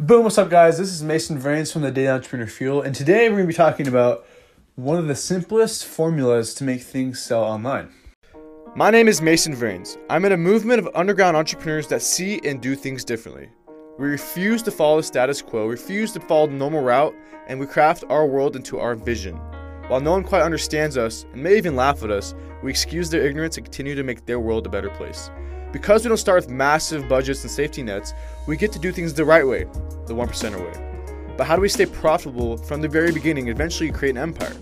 Boom, what's up, guys? This is Mason Vranes from the Daily Entrepreneur Fuel, and today we're going to be talking about one of the simplest formulas to make things sell online. My name is Mason Vranes. I'm in a movement of underground entrepreneurs that see and do things differently. We refuse to follow the status quo, refuse to follow the normal route, and we craft our world into our vision. While no one quite understands us and may even laugh at us, we excuse their ignorance and continue to make their world a better place. Because we don't start with massive budgets and safety nets, we get to do things the right way, the one 1%er way. But how do we stay profitable from the very beginning and eventually create an empire?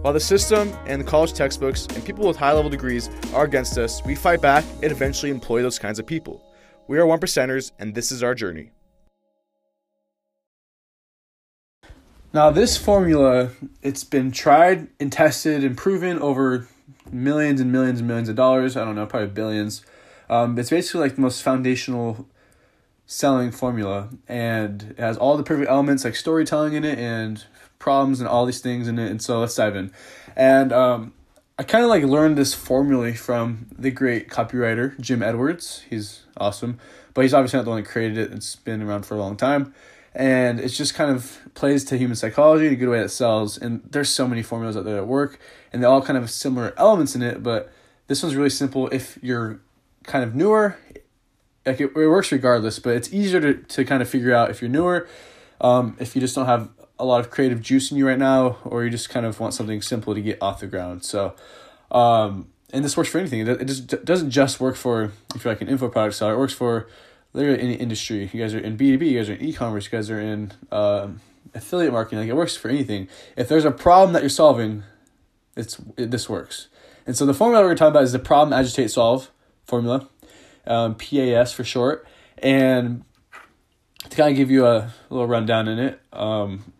While the system and the college textbooks and people with high level degrees are against us, we fight back and eventually employ those kinds of people. We are 1%ers, and this is our journey. Now, this formula, it's been tried and tested and proven over millions and millions and millions of dollars. I don't know, probably billions. Um, it's basically like the most foundational selling formula, and it has all the perfect elements like storytelling in it and problems and all these things in it. And so let's dive in. And um, I kind of like learned this formula from the great copywriter Jim Edwards. He's awesome, but he's obviously not the one that created it. It's been around for a long time. And it just kind of plays to human psychology in a good way that sells. And there's so many formulas out there that work, and they all kind of have similar elements in it. But this one's really simple if you're kind of newer, like it, it works regardless, but it's easier to, to kind of figure out if you're newer, um, if you just don't have a lot of creative juice in you right now, or you just kind of want something simple to get off the ground. So, um, and this works for anything. It, just doesn't just work for if you're like an info product seller. It works for literally any industry. You guys are in B two B. You guys are in e commerce. You guys are in um, affiliate marketing. Like it works for anything. If there's a problem that you're solving, it's it, this works. And so the formula we're talking about is the problem agitate solve formula, um, PAS for short. And to kind of give you a little rundown in it, um,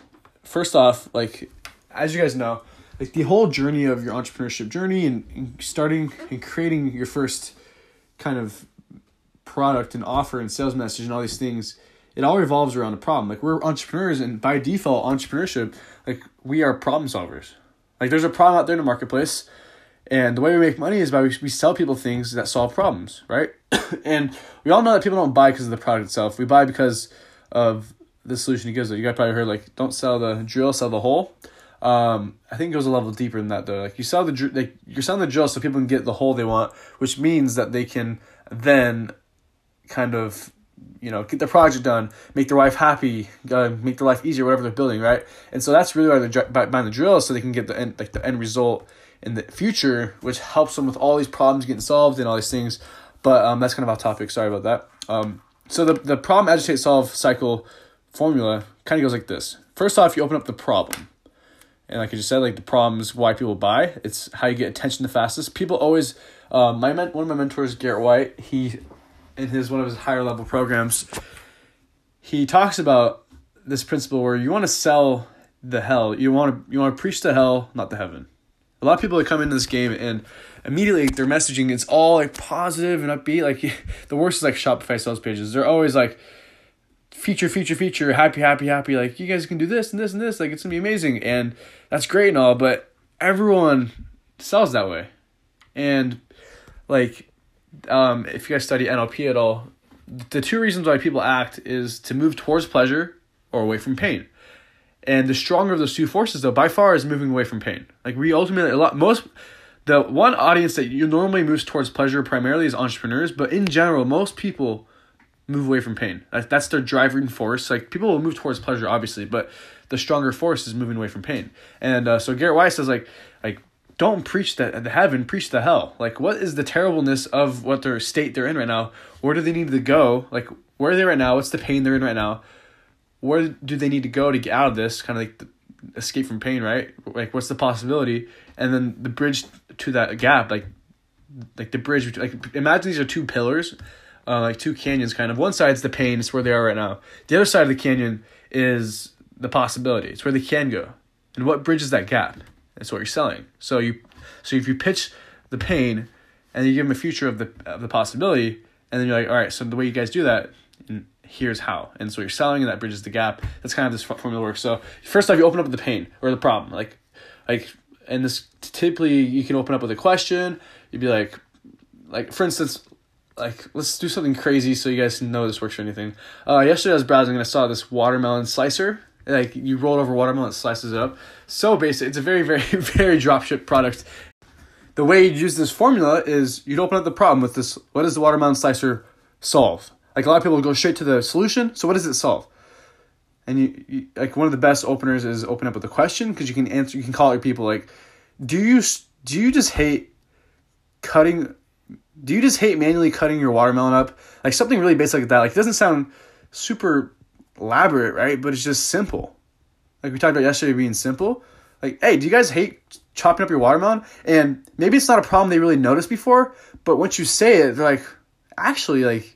first off, like as you guys know, like the whole journey of your entrepreneurship journey and, and starting and creating your first kind of product and offer and sales message and all these things, it all revolves around a problem. Like we're entrepreneurs and by default entrepreneurship, like we are problem solvers. Like there's a problem out there in the marketplace and the way we make money is by we, we sell people things that solve problems, right? and we all know that people don't buy because of the product itself. We buy because of the solution he gives it. You guys probably heard like don't sell the drill, sell the hole. Um, I think it goes a level deeper than that though. Like you sell the like you're selling the drill so people can get the hole they want, which means that they can then kind of you know get the project done, make their wife happy, uh, make their life easier, whatever they're building, right? And so that's really why they're buying the drill so they can get the end like the end result in the future, which helps them with all these problems getting solved and all these things. But um, that's kind of off topic. Sorry about that. Um, so the the problem agitate solve cycle formula kind of goes like this. First off, you open up the problem. And like I just said, like the problem is why people buy. It's how you get attention the fastest. People always, um, my one of my mentors, Garrett White, he, in his one of his higher level programs, he talks about this principle where you want to sell the hell. You want to you want to preach the hell, not the heaven. A lot of people that come into this game and immediately their messaging it's all like positive and upbeat. Like the worst is like Shopify sales pages. They're always like feature, feature, feature, happy, happy, happy. Like you guys can do this and this and this. Like it's gonna be amazing, and that's great and all. But everyone sells that way, and like um, if you guys study NLP at all, the two reasons why people act is to move towards pleasure or away from pain. And the stronger of those two forces, though, by far is moving away from pain. Like we ultimately a lot most the one audience that you normally moves towards pleasure primarily is entrepreneurs, but in general, most people move away from pain. That's their driving force. Like people will move towards pleasure, obviously, but the stronger force is moving away from pain. And uh, so Garrett White says like like don't preach the, the heaven, preach the hell. Like what is the terribleness of what their state they're in right now? Where do they need to go? Like where are they right now? What's the pain they're in right now? Where do they need to go to get out of this? Kind of like the, escape from pain, right? Like what's the possibility? And then the bridge to that gap, like like the bridge. Like imagine these are two pillars uh, like two canyons kind of. One side's the pain, it's where they are right now. The other side of the canyon is the possibility. It's where they can go. And what bridges that gap? That's what you're selling. So you so if you pitch the pain and you give them a future of the of the possibility, and then you're like, all right, so the way you guys do that, here's how. And so you're selling, and that bridges the gap. That's kind of this formula works. So first off, you open up the pain or the problem, like like, and this typically you can open up with a question. You'd be like, like for instance, like let's do something crazy so you guys know this works or anything. Uh, yesterday I was browsing and I saw this watermelon slicer. Like you roll over watermelon, it slices it up. So basic. It's a very, very, very dropship product. The way you use this formula is you'd open up the problem with this. What does the watermelon slicer solve? Like a lot of people go straight to the solution. So what does it solve? And you, you like one of the best openers is open up with a question because you can answer. You can call your people like, do you do you just hate cutting do you just hate manually cutting your watermelon up? Like something really basic like that. Like it doesn't sound super elaborate, right? But it's just simple. Like we talked about yesterday being simple. Like, hey, do you guys hate chopping up your watermelon? And maybe it's not a problem they really noticed before, but once you say it, they're like, actually, like,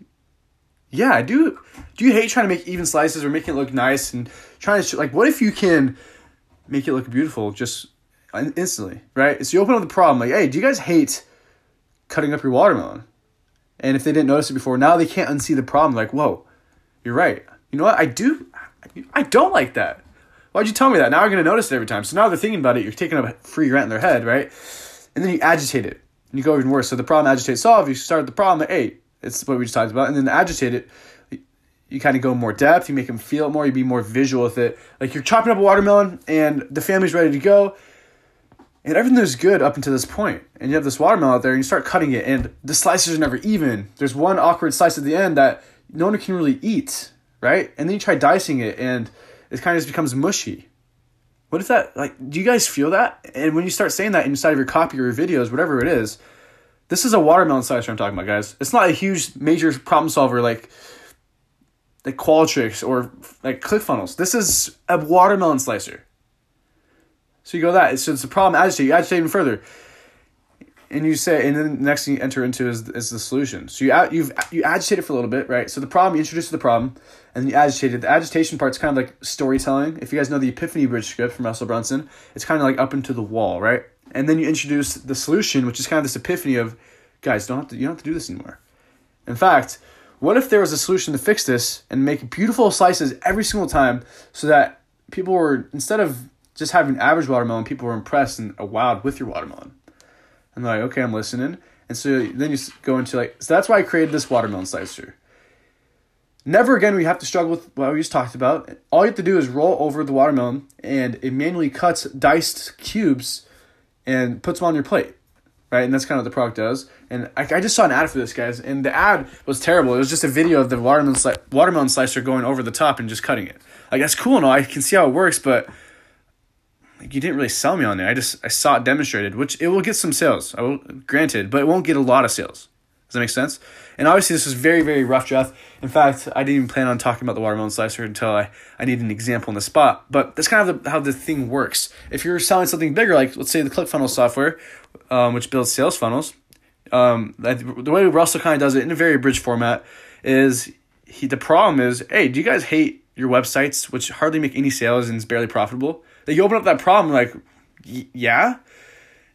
yeah, I do. Do you hate trying to make even slices or making it look nice and trying to like? What if you can make it look beautiful just instantly, right? So you open up the problem, like, hey, do you guys hate cutting up your watermelon? And if they didn't notice it before, now they can't unsee the problem. Like, whoa, you're right. You know what? I do. I don't like that. Why'd you tell me that? Now I'm gonna notice it every time. So now they're thinking about it. You're taking up free rent in their head, right? And then you agitate it, and you go even worse. So the problem agitates solve. You start the problem. Like, hey, it's what we just talked about, and then agitate it you kind of go more depth, you make them feel it more, you be more visual with it. Like you're chopping up a watermelon and the family's ready to go, and everything is good up until this point. And you have this watermelon out there, and you start cutting it, and the slices are never even. There's one awkward slice at the end that no one can really eat, right? And then you try dicing it, and it kind of just becomes mushy. What if that, like, do you guys feel that? And when you start saying that inside of your copy or your videos, whatever it is, this is a watermelon slicer I'm talking about, guys. It's not a huge, major problem solver like like Qualtrics or like ClickFunnels. This is a watermelon slicer. So you go that. So it's a problem agitate. You agitate even further. And you say, and then the next thing you enter into is, is the solution. So you you've you agitate it for a little bit, right? So the problem you introduce the problem, and you agitate it. The agitation part's kind of like storytelling. If you guys know the Epiphany Bridge script from Russell Brunson, it's kind of like up into the wall, right? And then you introduce the solution, which is kind of this epiphany of, guys, don't have to you don't have to do this anymore. In fact, what if there was a solution to fix this and make beautiful slices every single time so that people were, instead of just having average watermelon, people were impressed and wowed with your watermelon? And they're like, okay, I'm listening. And so then you go into like, so that's why I created this watermelon slicer. Never again we have to struggle with what we just talked about. All you have to do is roll over the watermelon and it manually cuts diced cubes and puts them on your plate right? And that's kind of what the product does. And I, I just saw an ad for this, guys, and the ad was terrible. It was just a video of the watermelon, sli- watermelon slicer going over the top and just cutting it. Like, that's cool and all. I can see how it works, but like, you didn't really sell me on there. I just I saw it demonstrated, which it will get some sales, I will, granted, but it won't get a lot of sales. Does that make sense? And obviously, this was very, very rough draft. In fact, I didn't even plan on talking about the watermelon slicer until I, I needed an example on the spot. But that's kind of the, how the thing works. If you're selling something bigger, like let's say the ClickFunnels software, um, which builds sales funnels, um, the way Russell kind of does it in a very bridge format is he. The problem is, hey, do you guys hate your websites, which hardly make any sales and is barely profitable? That you open up that problem, like, yeah,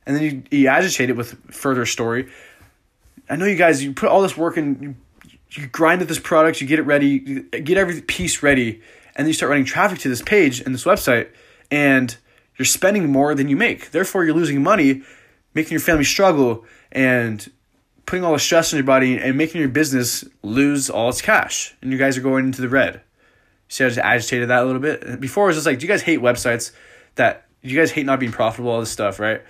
and then you, you agitate it with further story I know you guys, you put all this work in, you, you grind at this product, you get it ready, you get every piece ready, and then you start running traffic to this page and this website, and you're spending more than you make. Therefore, you're losing money, making your family struggle, and putting all the stress on your body and making your business lose all its cash. And you guys are going into the red. See, I just agitated that a little bit. Before, it was just like, do you guys hate websites that you guys hate not being profitable, all this stuff, right?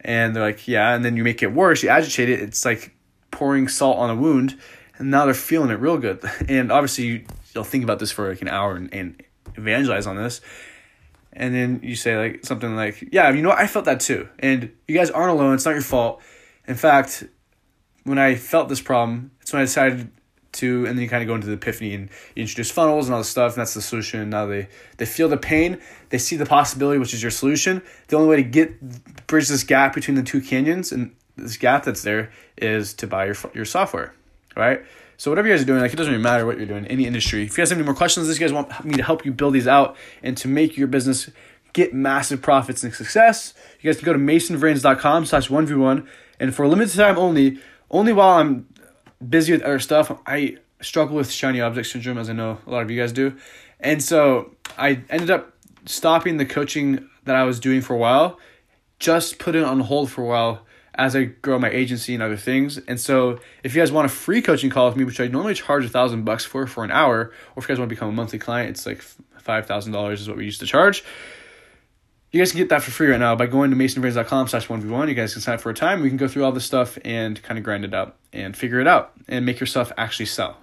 And they're like, yeah. And then you make it worse, you agitate it. It's like pouring salt on a wound, and now they're feeling it real good. And obviously, you, will think about this for like an hour and, and evangelize on this. And then you say like something like, "Yeah, you know what? I felt that too." And you guys aren't alone. It's not your fault. In fact, when I felt this problem, it's when I decided to, and then you kind of go into the epiphany and you introduce funnels and all this stuff, and that's the solution. And Now they they feel the pain, they see the possibility, which is your solution. The only way to get bridge this gap between the two canyons and this gap that's there is to buy your your software, right? So whatever you guys are doing, like it doesn't really matter what you're doing, any industry. If you guys have any more questions, this guys want me to help you build these out and to make your business get massive profits and success, you guys can go to masonvranes.com slash 1v1. And for a limited time only, only while I'm busy with other stuff, I struggle with shiny object syndrome, as I know a lot of you guys do. And so I ended up stopping the coaching that I was doing for a while, just put it on hold for a while as I grow my agency and other things. And so if you guys want a free coaching call with me, which I normally charge a thousand bucks for for an hour, or if you guys want to become a monthly client, it's like five thousand dollars is what we used to charge. You guys can get that for free right now by going to masonvranes.com slash 1v1. You guys can sign up for a time. We can go through all this stuff and kind of grind it out and figure it out and make your stuff actually sell.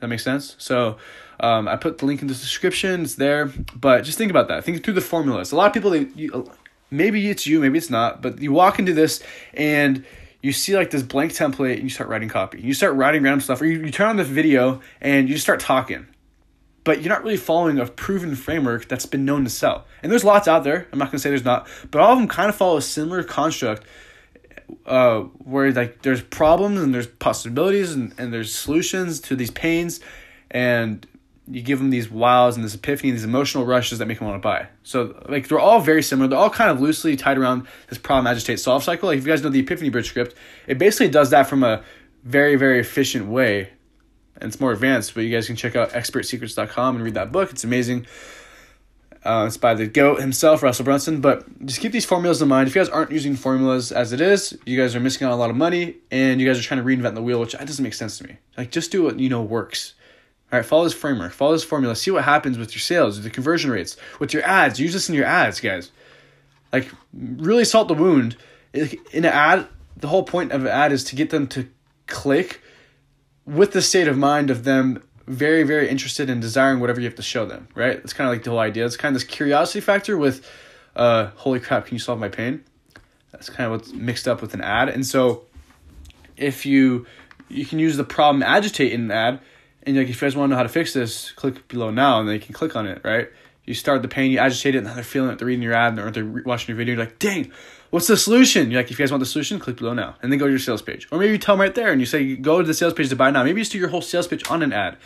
That makes sense? So um, I put the link in the description. It's there. But just think about that. Think through the formulas. A lot of people, they, you, maybe it's you, maybe it's not, but you walk into this and you see like this blank template and you start writing copy. You start writing random stuff, or you, you turn on the video and you start talking. But you're not really following a proven framework that's been known to sell. And there's lots out there. I'm not gonna say there's not, but all of them kind of follow a similar construct uh, where like there's problems and there's possibilities and, and there's solutions to these pains and you give them these wows and this epiphany, these emotional rushes that make them want to buy. So like they're all very similar. They're all kind of loosely tied around this problem, agitate, solve cycle. Like if you guys know the Epiphany Bridge script, it basically does that from a very very efficient way, and it's more advanced. But you guys can check out expertsecrets.com and read that book. It's amazing. Uh, it's by the goat himself, Russell Brunson. But just keep these formulas in mind. If you guys aren't using formulas as it is, you guys are missing out on a lot of money, and you guys are trying to reinvent the wheel, which that doesn't make sense to me. Like just do what you know works all right, follow this framework, follow this formula, see what happens with your sales, with the conversion rates, with your ads. Use this in your ads, guys. Like, really salt the wound. In an ad, the whole point of an ad is to get them to click with the state of mind of them very, very interested in desiring whatever you have to show them, right? It's kind of like the whole idea. It's kind of this curiosity factor with, uh, holy crap, can you solve my pain? That's kind of what's mixed up with an ad. And so, if you you can use the problem agitate in an ad and like, if you guys want to know how to fix this, click below now, and they can click on it. Right? You start the pain, you agitate it, and they're feeling it. They're reading your ad, or they're watching your video. You're like, dang, what's the solution? You're like, if you guys want the solution, click below now, and then go to your sales page, or maybe you tell them right there, and you say, go to the sales page to buy now. Maybe you just do your whole sales pitch on an ad.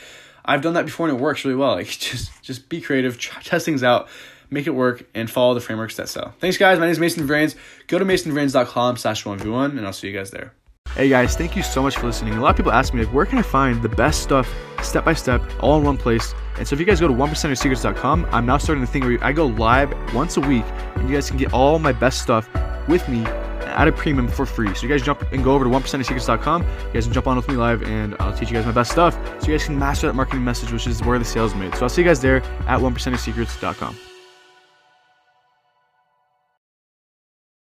I've done that before, and it works really well. Like, just just be creative, try, test things out make it work, and follow the frameworks that sell. Thanks, guys. My name is Mason Vranes. Go to masonvranes.com slash 1v1, and I'll see you guys there. Hey guys, thank you so much for listening. A lot of people ask me, like, where can I find the best stuff step by step, all in one place? And so if you guys go to 1%secrets.com, I'm now starting the thing where I go live once a week and you guys can get all my best stuff with me at a premium for free. So you guys jump and go over to 1%secrets.com. You guys can jump on with me live and I'll teach you guys my best stuff so you guys can master that marketing message, which is where the sales made. So I'll see you guys there at 1%secrets.com.